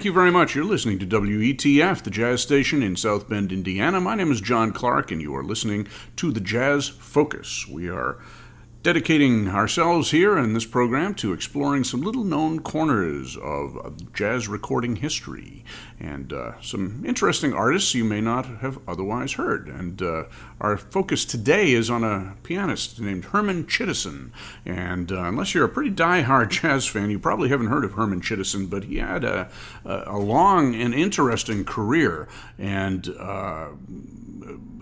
Thank you very much. You're listening to WETF, the jazz station in South Bend, Indiana. My name is John Clark, and you are listening to the Jazz Focus. We are dedicating ourselves here in this program to exploring some little known corners of jazz recording history and uh, some interesting artists you may not have otherwise heard. And uh, our focus today is on a pianist named Herman Chittison. And uh, unless you're a pretty die-hard jazz fan, you probably haven't heard of Herman Chittison, but he had a, a long and interesting career and uh,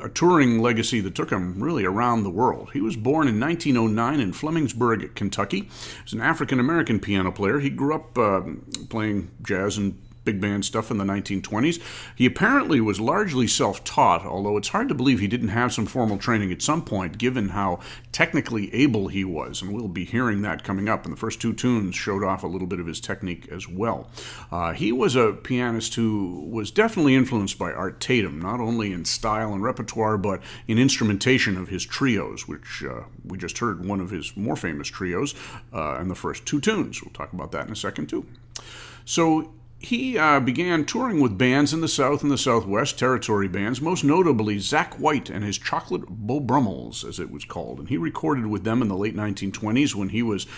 a touring legacy that took him really around the world. He was born in 1909 in Flemingsburg, Kentucky. He's an African American piano player. He grew up uh, playing jazz and big band stuff in the 1920s. He apparently was largely self taught, although it's hard to believe he didn't have some formal training at some point, given how technically able he was. And we'll be hearing that coming up. And the first two tunes showed off a little bit of his technique as well. Uh, he was a pianist who was definitely influenced by Art Tatum, not only in style and repertoire, but in instrumentation of his trios, which uh, we just heard one of his more famous trios uh, in the first two tunes. We'll talk about that in a second, too. So he uh, began touring with bands in the South and the Southwest, territory bands, most notably Zack Whyte and his Chocolate Beau Brummels, as it was called. And he recorded with them in the late 1920s when he was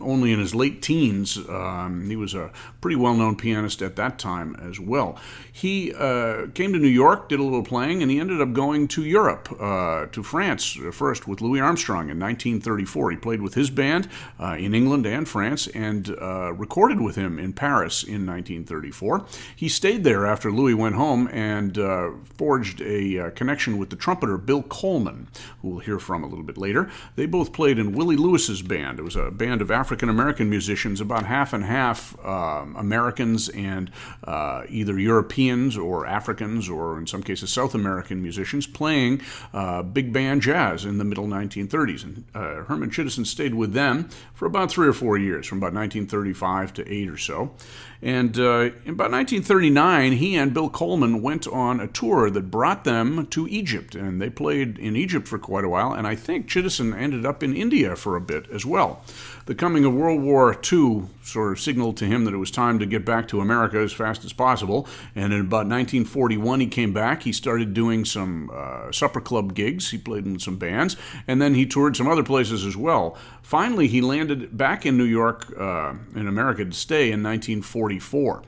only in his late teens. Um, he was a pretty well known pianist at that time as well. He uh, came to New York, did a little playing, and he ended up going to Europe, uh, to France first with Louis Armstrong in 1934. He played with his band uh, in England and France and uh, recorded with him in Paris in 19. 1934. He stayed there after Louis went home and uh, forged a uh, connection with the trumpeter Bill Coleman, who we'll hear from a little bit later. They both played in Willie Lewis's band. It was a band of African American musicians, about half and half um, Americans and uh, either Europeans or Africans or in some cases South American musicians playing uh, big band jazz in the middle 1930s. And uh, Herman Chittison stayed with them for about three or four years, from about 1935 to 8 or so. And uh, in about 1939, he and Bill Coleman went on a tour that brought them to Egypt. And they played in Egypt for quite a while. And I think Chittison ended up in India for a bit as well. The coming of World War II sort of signaled to him that it was time to get back to America as fast as possible. And in about 1941, he came back. He started doing some uh, supper club gigs. He played in some bands. And then he toured some other places as well. Finally, he landed back in New York, uh, in America, to stay in 1944.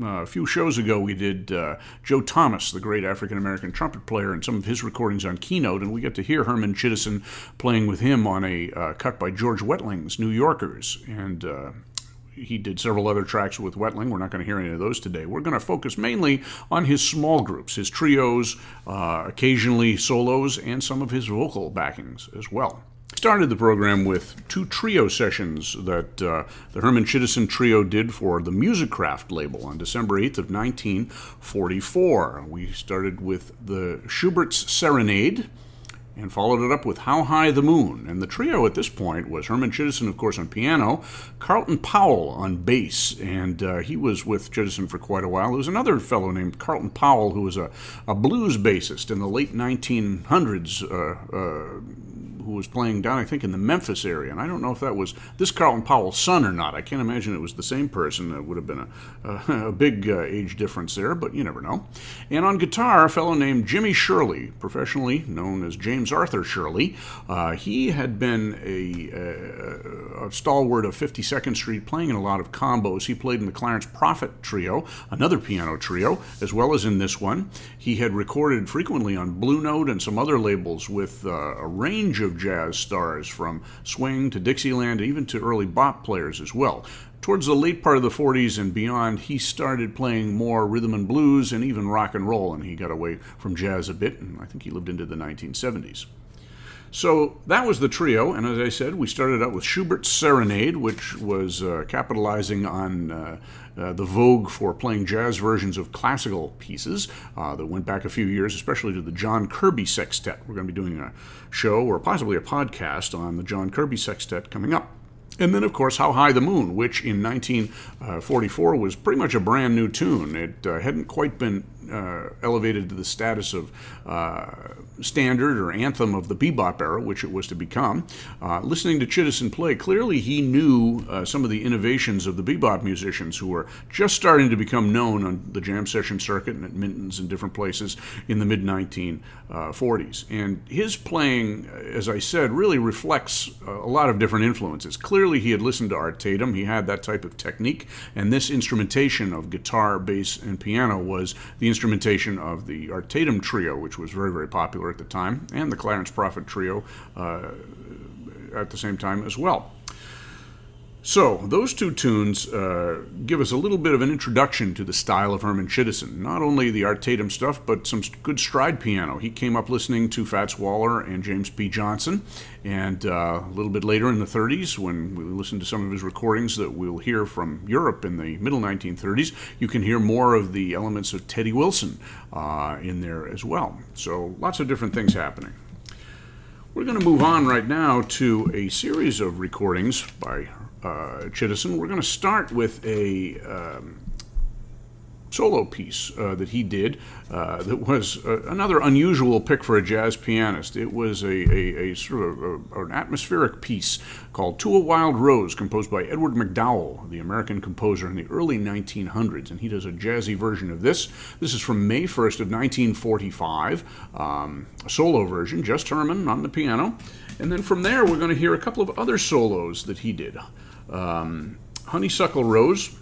Uh, a few shows ago, we did uh, Joe Thomas, the great African American trumpet player, and some of his recordings on Keynote, and we get to hear Herman Chittison playing with him on a uh, cut by George Wettling's New Yorkers. And uh, he did several other tracks with Wetling. We're not going to hear any of those today. We're going to focus mainly on his small groups, his trios, uh, occasionally solos, and some of his vocal backings as well started the program with two trio sessions that uh, the Herman Chittison Trio did for the Musicraft label on December 8th of 1944. We started with the Schubert's Serenade and followed it up with How High the Moon. And the trio at this point was Herman Chittison, of course, on piano, Carlton Powell on bass, and uh, he was with Chittison for quite a while. There was another fellow named Carlton Powell who was a, a blues bassist in the late 1900s. Uh, uh, who was playing down, I think, in the Memphis area. And I don't know if that was this Carlton Powell's son or not. I can't imagine it was the same person. It would have been a, a, a big uh, age difference there, but you never know. And on guitar, a fellow named Jimmy Shirley, professionally known as James Arthur Shirley. Uh, he had been a, a, a, stalwart of 52nd Street, playing in a lot of combos. He played in the Clarence Profit Trio, another piano trio, as well as in this one. He had recorded frequently on Blue Note and some other labels with uh, a range of jazz stars, from swing to Dixieland, even to early bop players as well. Towards the late part of the 40s and beyond, he started playing more rhythm and blues and even rock and roll, and he got away from jazz a bit, and I think he lived into the 1970s. So that was the trio, and as I said, we started out with Schubert's Serenade, which was uh, capitalizing on uh, uh, the vogue for playing jazz versions of classical pieces uh, that went back a few years, especially to the John Kirby Sextet. We're going to be doing a show or possibly a podcast on the John Kirby Sextet coming up. And then, of course, How High the Moon, which in 1944 was pretty much a brand new tune. It uh, hadn't quite been uh, elevated to the status of uh, standard or anthem of the bebop era, which it was to become. Uh, listening to Chittison play, clearly he knew uh, some of the innovations of the bebop musicians who were just starting to become known on the jam session circuit and at Minton's and different places in the mid 1940s. And his playing, as I said, really reflects a lot of different influences. Clearly, he had listened to Art Tatum, he had that type of technique, and this instrumentation of guitar, bass, and piano was the instrumentation of the Art Tatum trio, which was very, very popular at the time, and the Clarence Profit trio uh, at the same time as well. So, those two tunes uh, give us a little bit of an introduction to the style of Herman Chittison. Not only the Art Tatum stuff, but some good stride piano. He came up listening to Fats Waller and James P. Johnson. And uh, a little bit later in the 30s, when we listen to some of his recordings that we'll hear from Europe in the middle 1930s, you can hear more of the elements of Teddy Wilson uh, in there as well. So, lots of different things happening. We're going to move on right now to a series of recordings by uh, Chittison. We're going to start with a um, solo piece uh, that he did uh, that was uh, another unusual pick for a jazz pianist. It was a, a, a sort of a, an atmospheric piece called To a Wild Rose, composed by Edward MacDowell, the American composer in the early 1900s, and he does a jazzy version of this. This is from May 1st of 1945, um, a solo version, just Herman on the piano. And then from there, we're going to hear a couple of other solos that he did. Um, Honeysuckle Rose,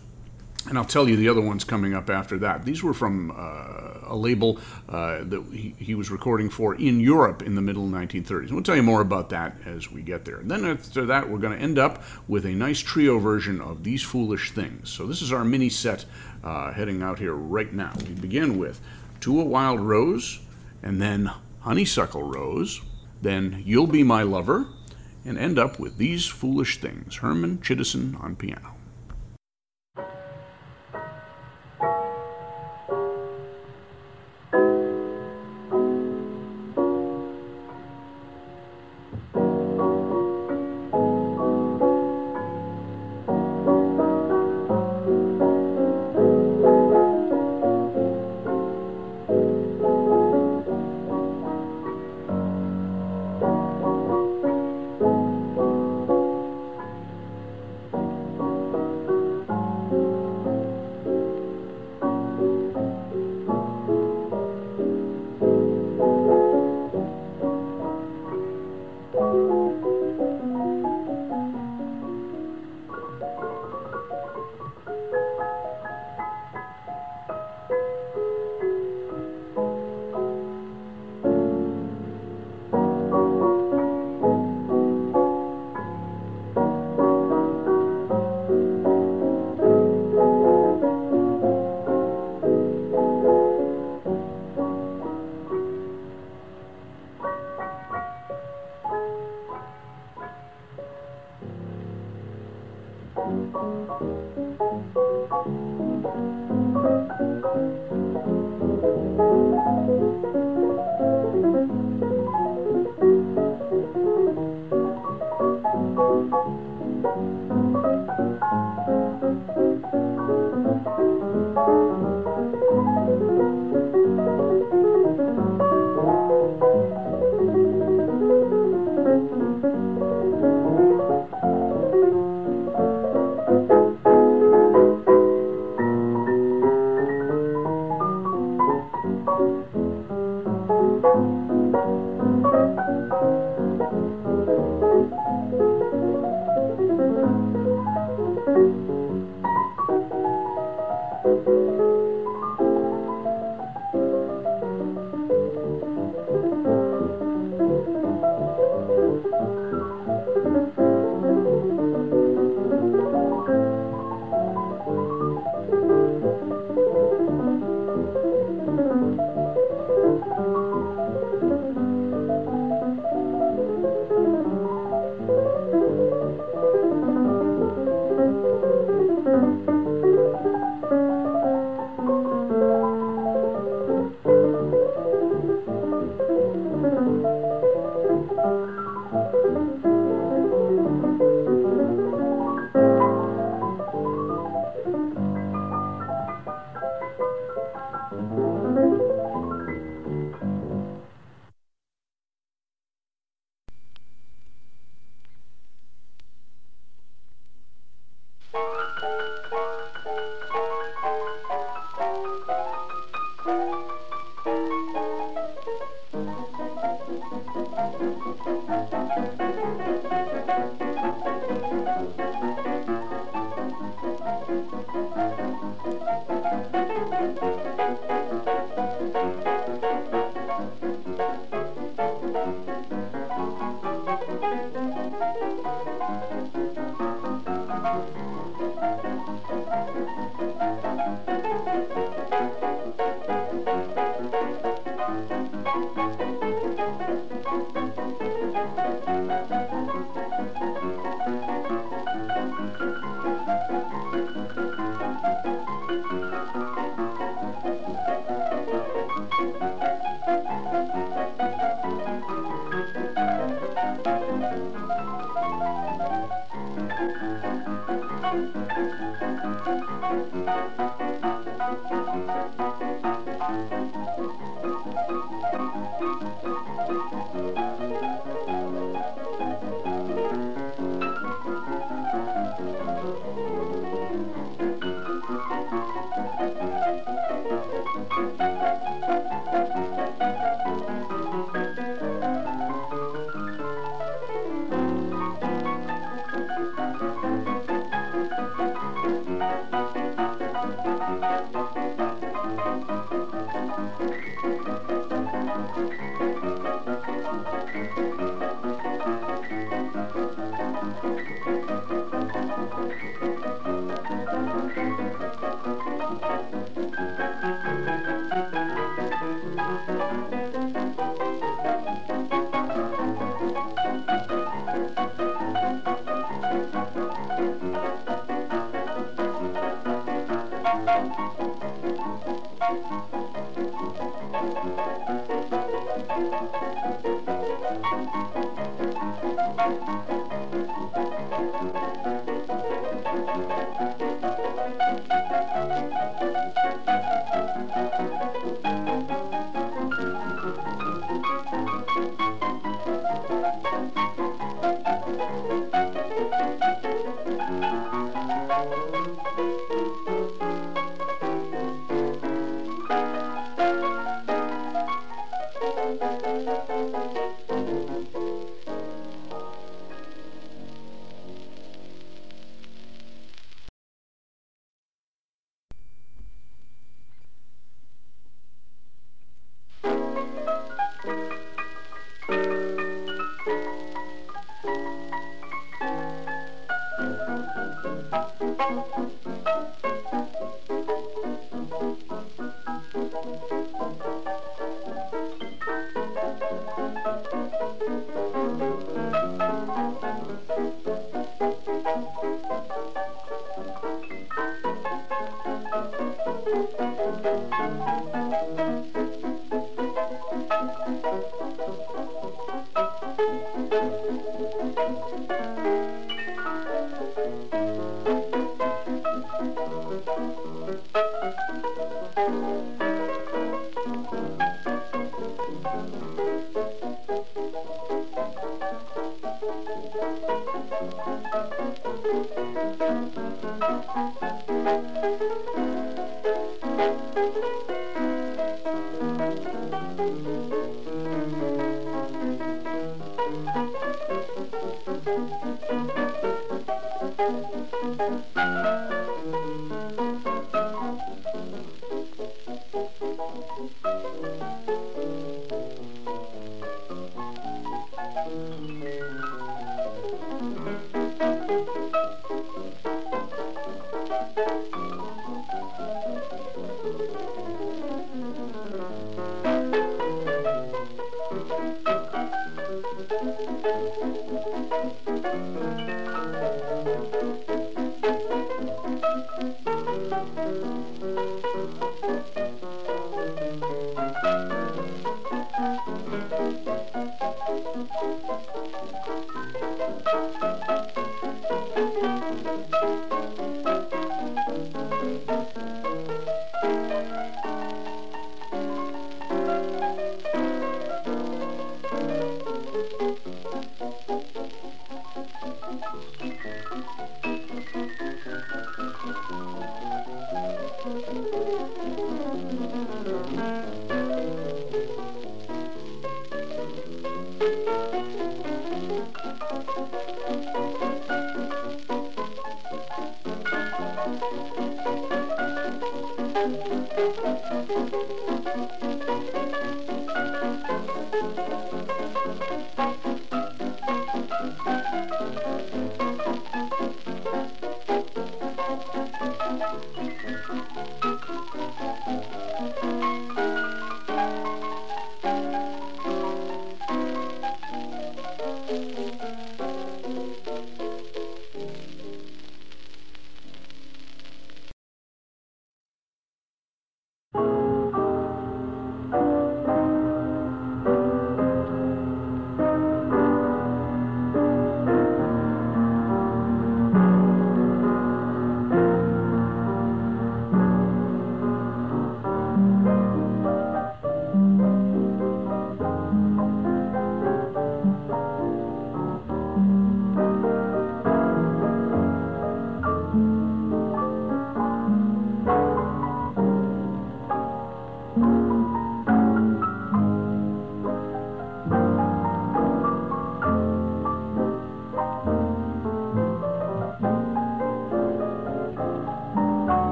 and I'll tell you the other ones coming up after that. These were from uh, a label uh, that he, he, was recording for in Europe in the middle 1930s. We'll tell you more about that as we get there. And then after that, we're going to end up with a nice trio version of These Foolish Things. So this is our mini set uh, heading out here right now. We begin with To a Wild Rose, and then Honeysuckle Rose, then You'll Be My Lover, and end up with These Foolish Things. Herman Chittison on piano.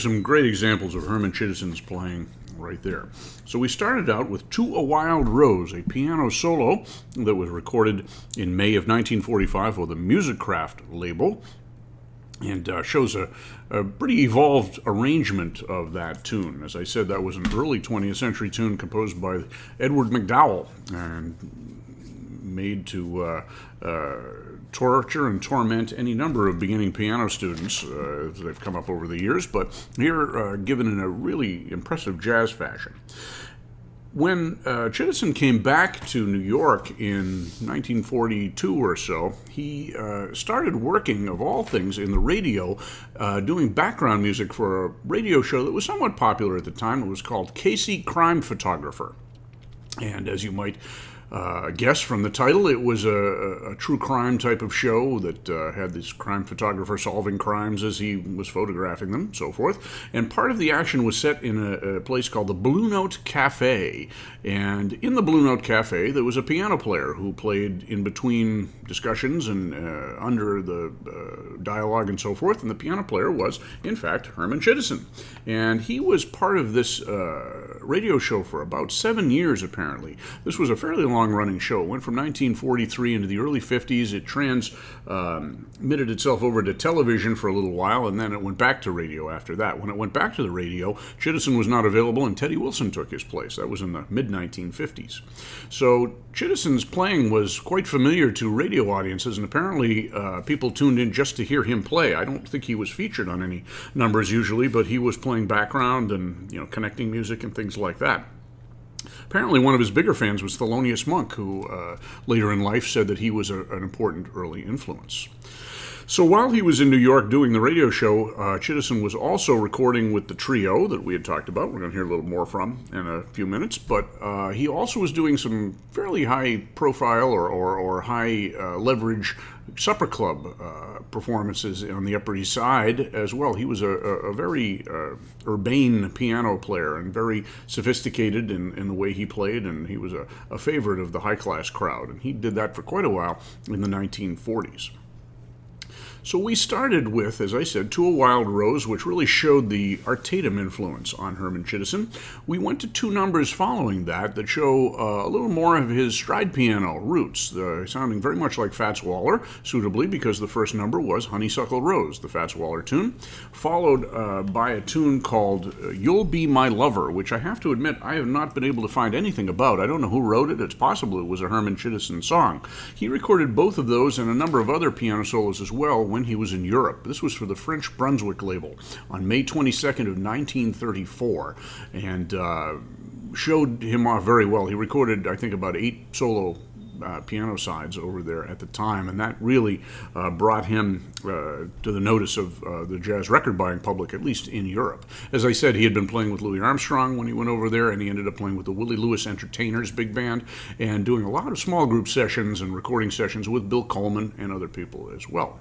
Some great examples of Herman Chittison's playing right there. So we started out with To a Wild Rose, a piano solo that was recorded in May of 1945 for the Musicraft label and uh, shows a, a, pretty evolved arrangement of that tune. As I said, that was an early 20th century tune composed by Edward MacDowell and made to uh, uh, torture and torment any number of beginning piano students uh, that have come up over the years, but here uh, given in a really impressive jazz fashion. When uh, Chittison came back to New York in 1942 or so, he uh, started working, of all things, in the radio, uh, doing background music for a radio show that was somewhat popular at the time. It was called Casey Crime Photographer. And as you might uh, guess from the title, it was a, a, true crime type of show that uh, had this crime photographer solving crimes as he was photographing them, so forth. And part of the action was set in a, a, place called the Blue Note Cafe. And in the Blue Note Cafe, there was a piano player who played in between discussions and uh, under the uh, dialogue and so forth. And the piano player was, in fact, Herman Chittison. And he was part of this uh, radio show for about seven years, apparently. This was a fairly long long running show. It went from 1943 into the early 50s. It transmitted um, itself over to television for a little while, and then it went back to radio after that. When it went back to the radio, Chittison was not available, and Teddy Wilson took his place. That was in the mid 1950s. So Chittison's playing was quite familiar to radio audiences, and apparently uh, people tuned in just to hear him play. I don't think he was featured on any numbers usually, but he was playing background and you know connecting music and things like that. Apparently, one of his bigger fans was Thelonious Monk, who uh, later in life said that he was a, an important early influence. So while he was in New York doing the radio show, uh, Chittison was also recording with the trio that we had talked about. We're going to hear a little more from in a few minutes. But uh, he also was doing some fairly high profile or, or, or high uh, leverage supper club uh, performances on the Upper East Side as well. He was a, a, a very uh, urbane piano player and very sophisticated in, in the way he played, and he was a, a favorite of the high class crowd. And he did that for quite a while in the 1940s. So we started with, as I said, To a Wild Rose, which really showed the Art Tatum influence on Herman Chittison. We went to two numbers following that that show uh, a little more of his stride piano roots, uh, sounding very much like Fats Waller, suitably because the first number was Honeysuckle Rose, the Fats Waller tune, followed uh, by a tune called uh, You'll Be My Lover, which I have to admit I have not been able to find anything about. I don't know who wrote it. It's possible it was a Herman Chittison song. He recorded both of those and a number of other piano solos as well when he was in Europe. This was for the French Brunswick label on May 22nd of 1934, and uh, showed him off very well. He recorded, I think, about eight solo uh, piano sides over there at the time, and that really uh, brought him uh, to the notice of uh, the jazz record buying public, at least in Europe. As I said, he had been playing with Louis Armstrong when he went over there, and he ended up playing with the Willie Lewis Entertainers big band and doing a lot of small group sessions and recording sessions with Bill Coleman and other people as well.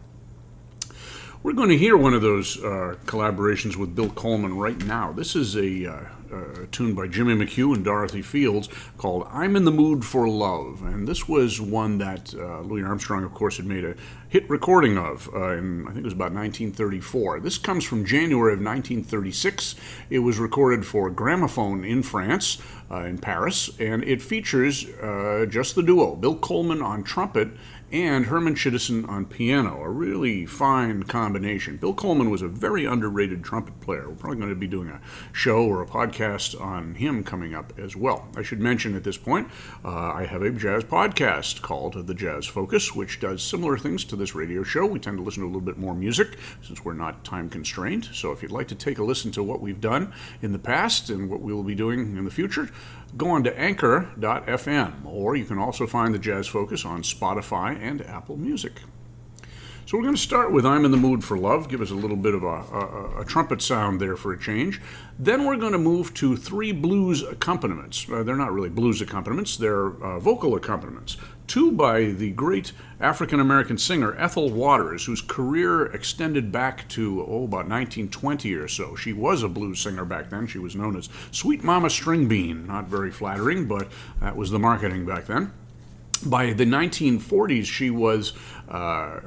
We're going to hear one of those uh, collaborations with Bill Coleman right now. This is a, uh, a, tune by Jimmy McHugh and Dorothy Fields called I'm in the Mood for Love. And this was one that uh, Louis Armstrong, of course, had made a hit recording of uh, in, I think it was about 1934. This comes from January of 1936. It was recorded for gramophone in France, uh, in Paris, and it features uh, just the duo Bill Coleman on trumpet and Herman Chittison on piano, a really fine combination. Bill Coleman was a very underrated trumpet player. We're probably going to be doing a show or a podcast on him coming up as well. I should mention at this point, uh, I have a jazz podcast called The Jazz Focus, which does similar things to this radio show. We tend to listen to a little bit more music since we're not time constrained. So if you'd like to take a listen to what we've done in the past and what we will be doing in the future, go on to anchor.fm, or you can also find the Jazz Focus on Spotify and Apple Music. So we're going to start with I'm in the Mood for Love, give us a little bit of a, a, a trumpet sound there for a change. Then we're going to move to three blues accompaniments. Uh, they're not really blues accompaniments, they're uh, vocal accompaniments. Two by the great African American singer Ethel Waters, whose career extended back to, oh, about 1920 or so. She was a blues singer back then. She was known as Sweet Mama Stringbean. Not very flattering, but that was the marketing back then by the 1940s, she was uh,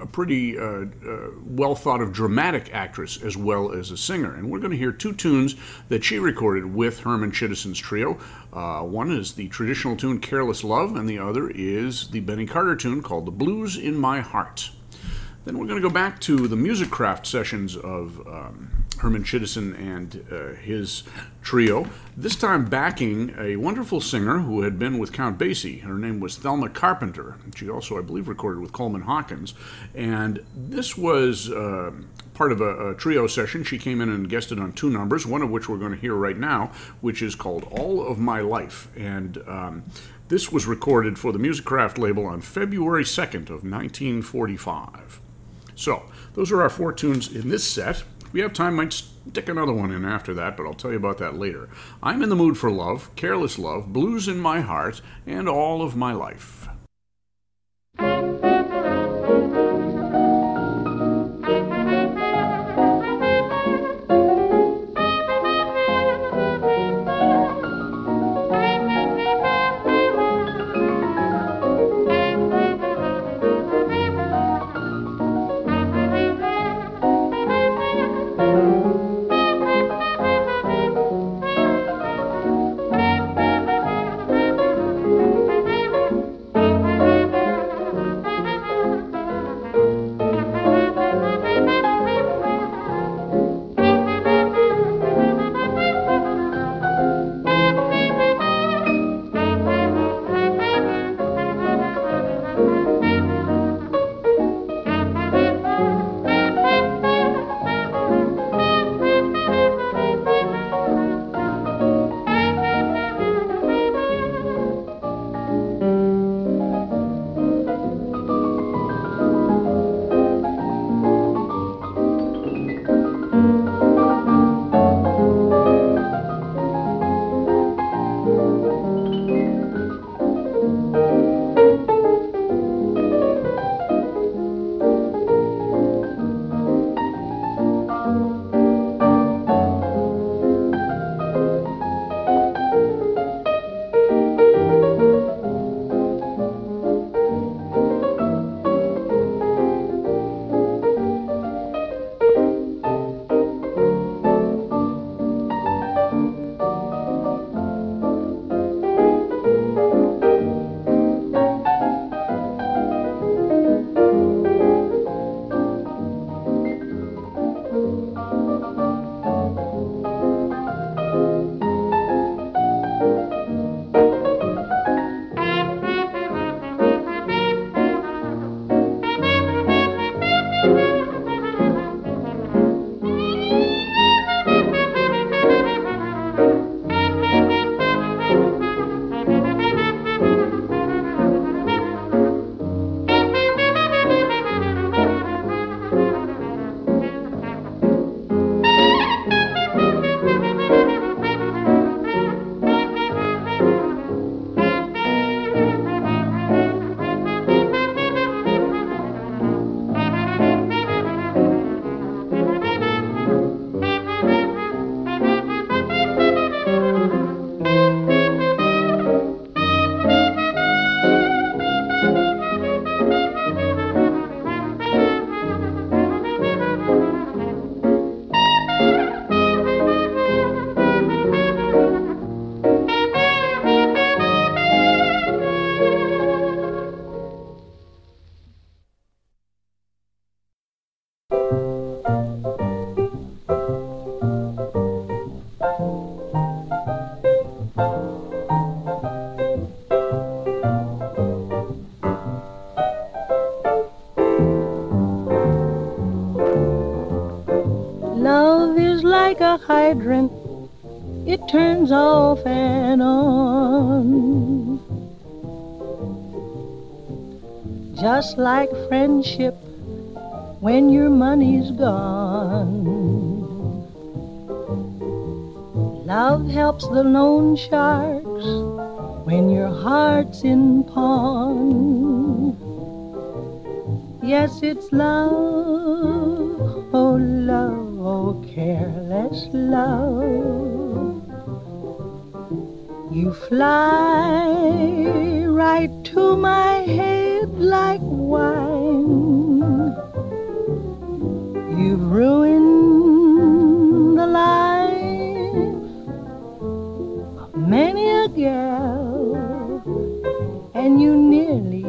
a pretty uh, uh, well thought of dramatic actress as well as a singer. And we're going to hear two tunes that she recorded with Herman Chittison's trio. Uh, one is the traditional tune Careless Love, and the other is the Benny Carter tune called The Blues in My Heart. Then we're going to go back to the Musicraft sessions of um, Herman Chittison and uh, his trio, this time backing a wonderful singer who had been with Count Basie. Her name was Thelma Carpenter. She also, I believe, recorded with Coleman Hawkins. And this was uh, part of a, a, trio session. She came in and guested on two numbers, one of which we're going to hear right now, which is called All of My Life. And um, this was recorded for the Musicraft label on February 2nd of 1945. So, those are our four tunes in this set. We have time, might stick another one in after that, but I'll tell you about that later. I'm in the mood for love, careless love, blues in my heart, and all of my life. Just like friendship when your money's gone. Love helps the loan sharks when your heart's in pawn. Yes, it's love, oh love oh careless love. You fly right to my head like ruin the life of many a girl, and you nearly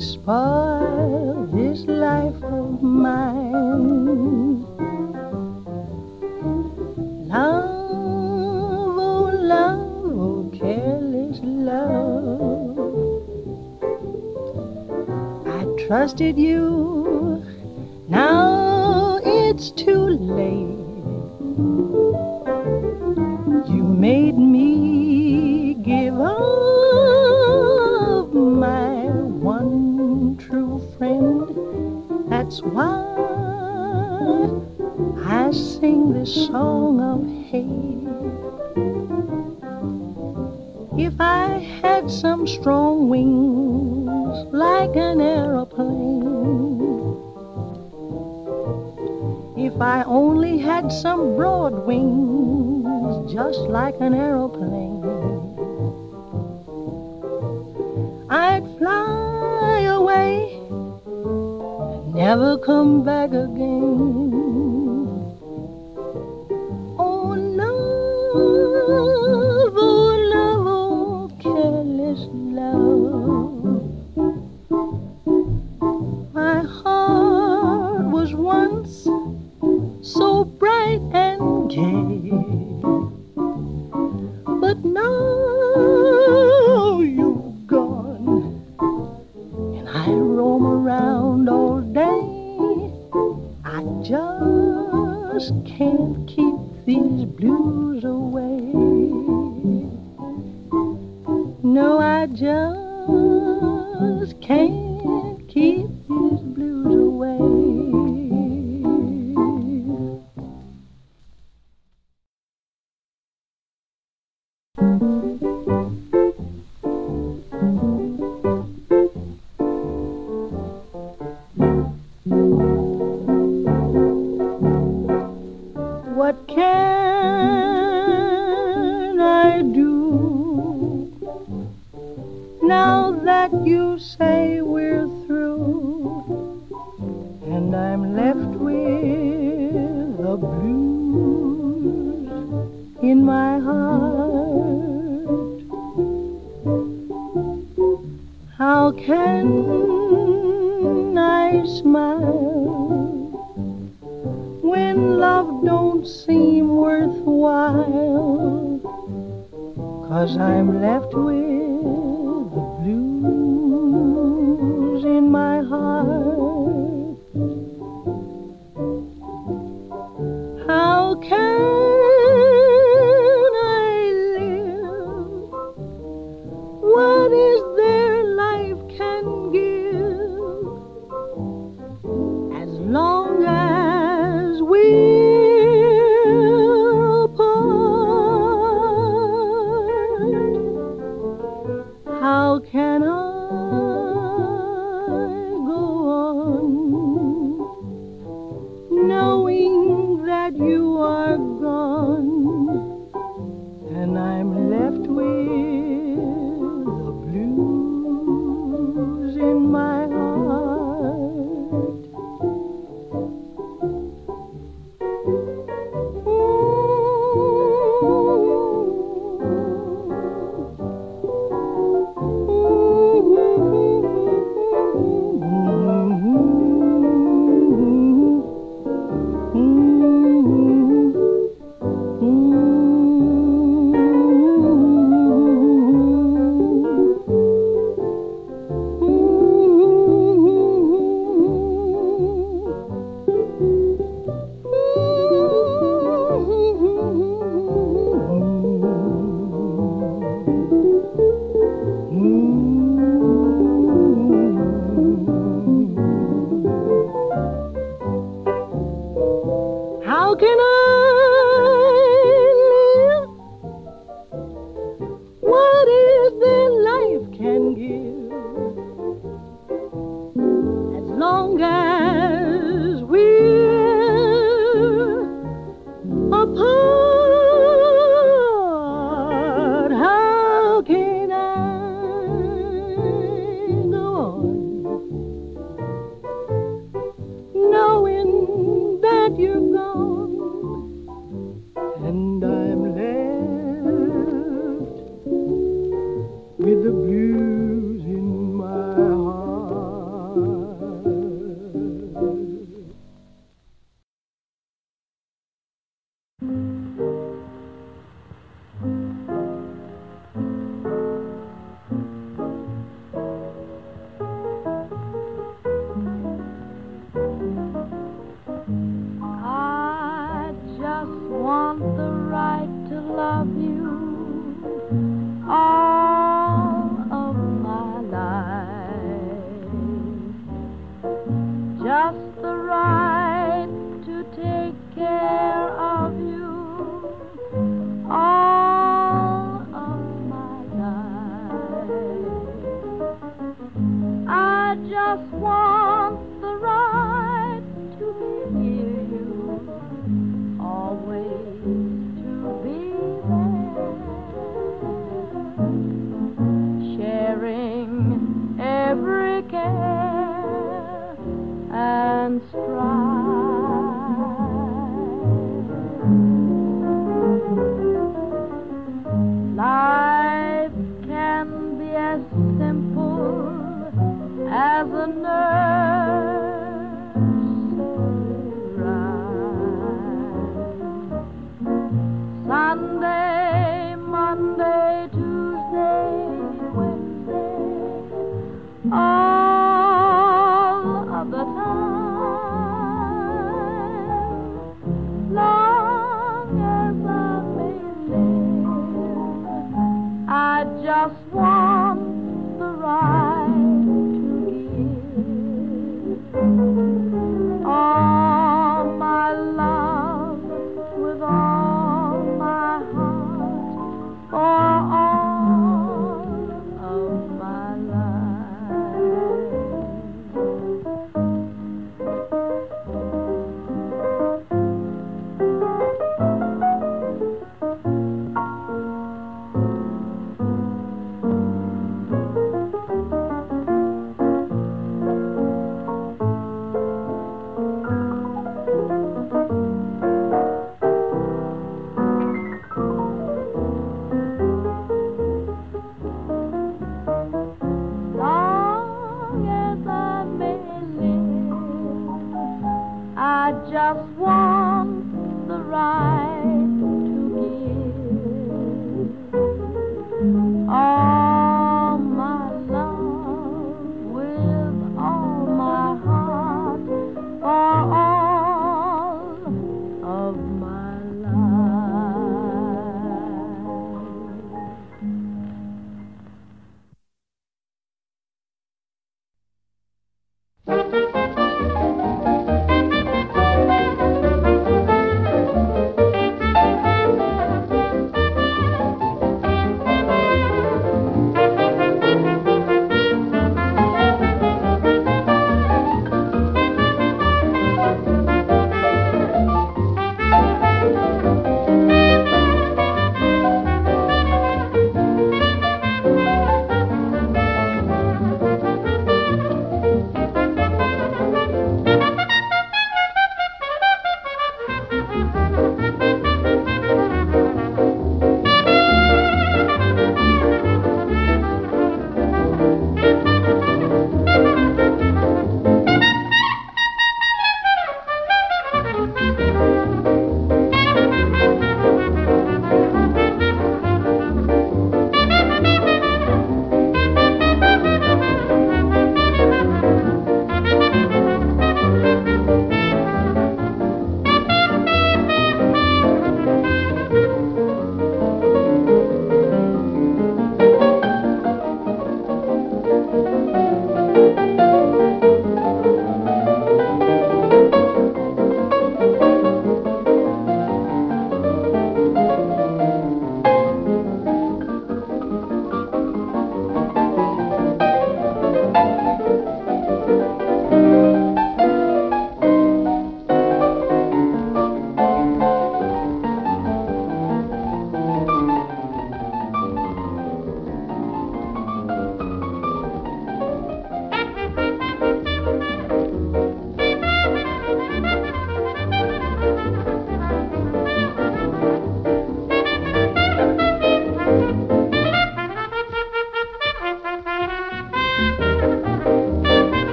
spoil this life of mine. Love, oh love, oh careless love, I trusted you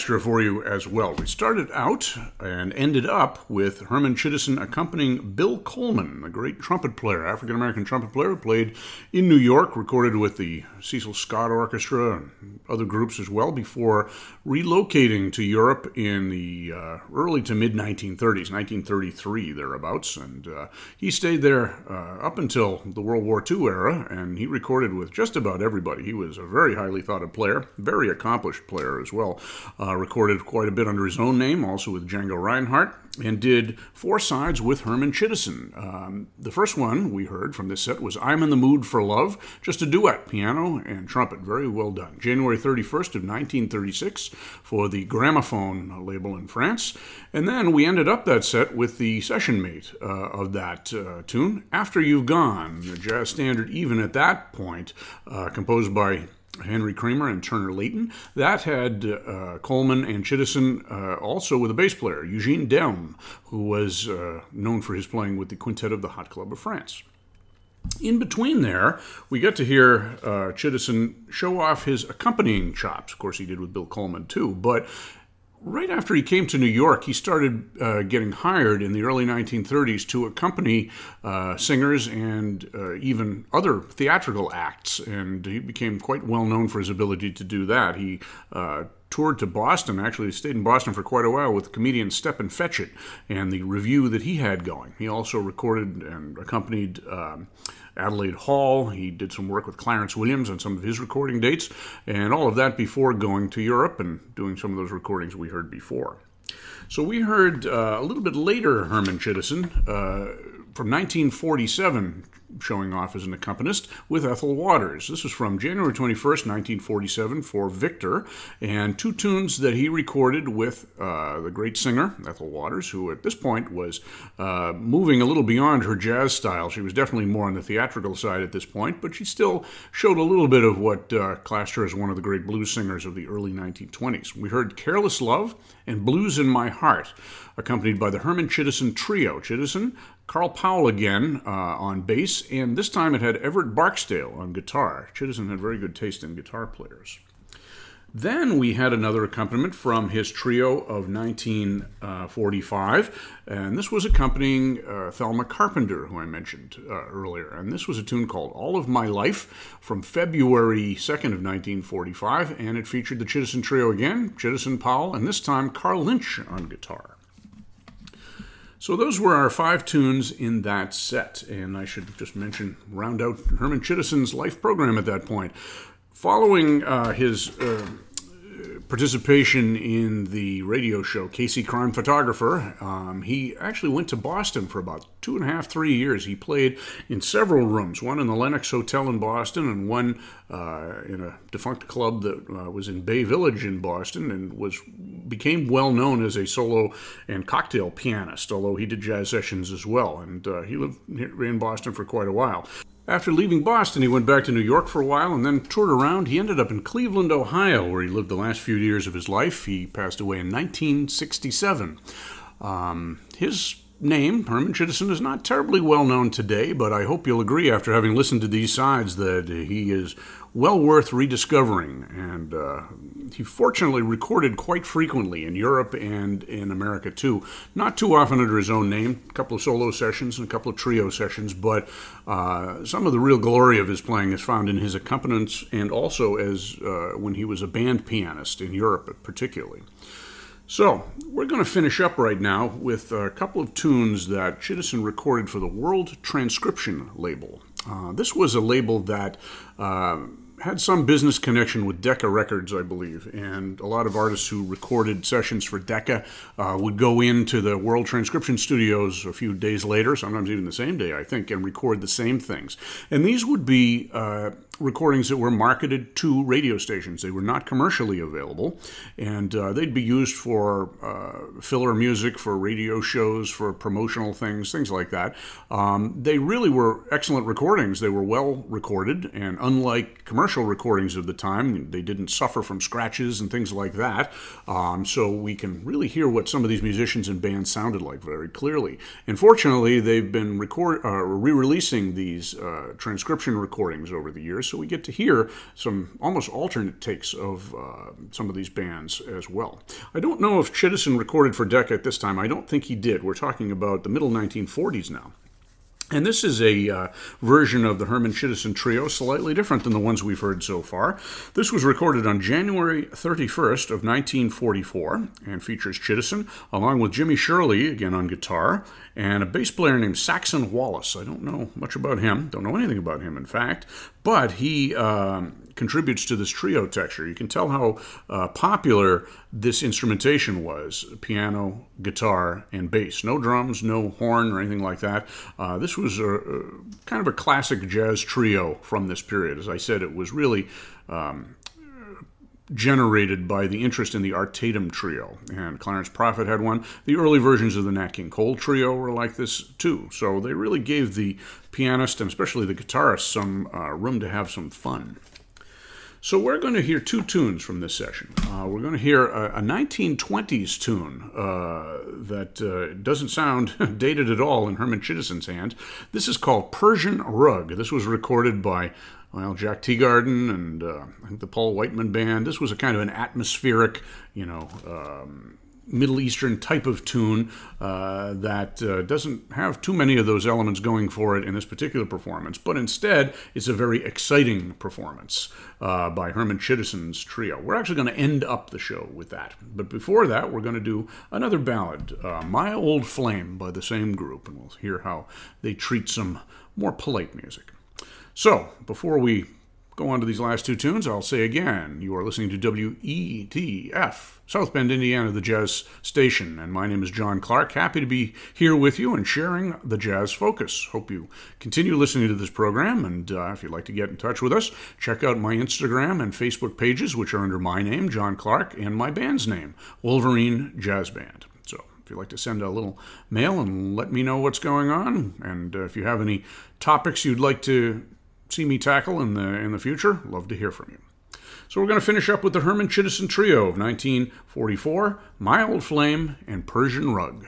extra for you as well. We started out and ended up with Herman Chittison accompanying Bill Coleman, a great trumpet player, African American trumpet player, who played in New York, recorded with the Cecil Scott Orchestra and other groups as well, before relocating to Europe in the uh, early to mid 1930s, 1933 thereabouts. And uh, he stayed there uh, up until the World War II era, and he recorded with just about everybody. He was a very highly thought of player, very accomplished player as well. Uh, recorded quite a bit under his own name, also with Django Reinhardt, and did four sides with Herman Chittison. Um, the first one we heard from this set was I'm in the Mood for Love, just a duet, piano and trumpet. Very well done. January 31st of 1936 for the Gramophone label in France. And then we ended up that set with the session mate uh, of that uh, tune, After You've Gone, the jazz standard even at that point, uh, composed by Henry Creamer and Turner Layton. That had uh, Coleman and Chittison uh, also with a bass player, Eugene d'Hellemmes, who was uh, known for his playing with the Quintet of the Hot Club of France. In between there, we get to hear uh, Chittison show off his accompanying chops. Of course, he did with Bill Coleman too, but right after he came to New York, he started uh, getting hired in the early 1930s to accompany uh, singers and uh, even other theatrical acts. And he became quite well known for his ability to do that. He uh, toured to Boston, actually stayed in Boston for quite a while with comedian Stepin Fetchit and the revue that he had going. He also recorded and accompanied um, Adelaide Hall. He did some work with Clarence Williams on some of his recording dates, and all of that before going to Europe and doing some of those recordings we heard before. So we heard uh, a little bit later Herman Chittison uh, from 1947 showing off as an accompanist with Ethel Waters. This is from January 21st, 1947, for Victor, and two tunes that he recorded with uh, the great singer, Ethel Waters, who at this point was uh, moving a little beyond her jazz style. She was definitely more on the theatrical side at this point, but she still showed a little bit of what uh, classed her as one of the great blues singers of the early 1920s. We heard Careless Love and Blues in My Heart, accompanied by the Herman Chittison Trio. Chittison, Carl Powell again uh, on bass, and this time it had Everett Barksdale on guitar. Chittison had very good taste in guitar players. Then we had another accompaniment from his trio of 1945, and this was accompanying uh, Thelma Carpenter, who I mentioned uh, earlier. And this was a tune called All of My Life from February 2nd of 1945, and it featured the Chittison Trio again, Chittison Powell, and this time Carl Lynch on guitar. So those were our five tunes in that set, and I should just mention, round out Herman Chittison's life program at that point. Following uh, his uh, participation in the radio show Casey Crime Photographer. Um, he actually went to Boston for about two and a half, three years. He played in several rooms, one in the Lenox Hotel in Boston and one uh, in a defunct club that uh, was in Bay Village in Boston and was became well known as a solo and cocktail pianist, although he did jazz sessions as well. And uh, he lived in Boston for quite a while. After leaving Boston, he went back to New York for a while and then toured around. He ended up in Cleveland, Ohio, where he lived the last few years of his life. He passed away in 1967. Um, his name, Herman Chittison, is not terribly well known today, but I hope you'll agree after having listened to these sides that he is well worth rediscovering. And uh, he fortunately recorded quite frequently in Europe and in America too. Not too often under his own name, a couple of solo sessions and a couple of trio sessions, but uh, some of the real glory of his playing is found in his accompaniments and also as uh, when he was a band pianist in Europe, particularly. So, we're going to finish up right now with a couple of tunes that Chittison recorded for the World Transcription label. Uh, this was a label that uh, had some business connection with Decca Records, I believe, and a lot of artists who recorded sessions for Decca uh, would go into the World Transcription Studios a few days later, sometimes even the same day, I think, and record the same things. And these would be uh, recordings that were marketed to radio stations. They were not commercially available, and uh, they'd be used for uh, filler music, for radio shows, for promotional things, things like that. Um, they really were excellent recordings. They were well recorded, and unlike commercial recordings of the time, they didn't suffer from scratches and things like that. Um, so we can really hear what some of these musicians and bands sounded like very clearly. And fortunately, they've been record uh, re-releasing these uh, transcription recordings over the years so we get to hear some almost alternate takes of uh, some of these bands as well. I don't know if Chittison recorded for Decca at this time. I don't think he did. We're talking about the middle 1940s now. And this is a uh, version of the Herman Chittison Trio, slightly different than the ones we've heard so far. This was recorded on January 31st of 1944 and features Chittison, along with Jimmy Shirley, again on guitar, and a bass player named Saxon Wallace. I don't know much about him, don't know anything about him, in fact, but he um, contributes to this trio texture. You can tell how uh, popular this instrumentation was piano, guitar, and bass. No drums, no horn, or anything like that. Uh, this was a, a, kind of a classic jazz trio from this period. As I said, it was really. Um, generated by the interest in the Art Tatum trio. And Clarence Profit had one. The early versions of the Nat King Cole trio were like this too. So they really gave the pianist and especially the guitarist some uh, room to have some fun. So we're going to hear two tunes from this session. Uh, we're going to hear a, a 1920s tune uh, that uh, doesn't sound dated at all in Herman Chittison's hands. This is called Persian Rug. This was recorded by well, Jack Teagarden and uh, I think the Paul Whiteman Band. This was a kind of an atmospheric, you know, um, Middle Eastern type of tune uh, that uh, doesn't have too many of those elements going for it in this particular performance, but instead it's a very exciting performance uh, by Herman Chittison's trio. We're actually going to end up the show with that. But before that, we're going to do another ballad, uh, My Old Flame, by the same group, and we'll hear how they treat some more polite music. So, before we go on to these last two tunes, I'll say again you are listening to WETF, South Bend, Indiana, the jazz station. And my name is John Clark. Happy to be here with you and sharing the jazz focus. Hope you continue listening to this program. And uh, if you'd like to get in touch with us, check out my Instagram and Facebook pages, which are under my name, John Clark, and my band's name, Wolverine Jazz Band. So if you'd like to send a little mail and let me know what's going on, and uh, if you have any topics you'd like to see me tackle in the in the future, love to hear from you. So we're going to finish up with the Herman Chittison Trio of 1944, My Old Flame, and Persian Rug.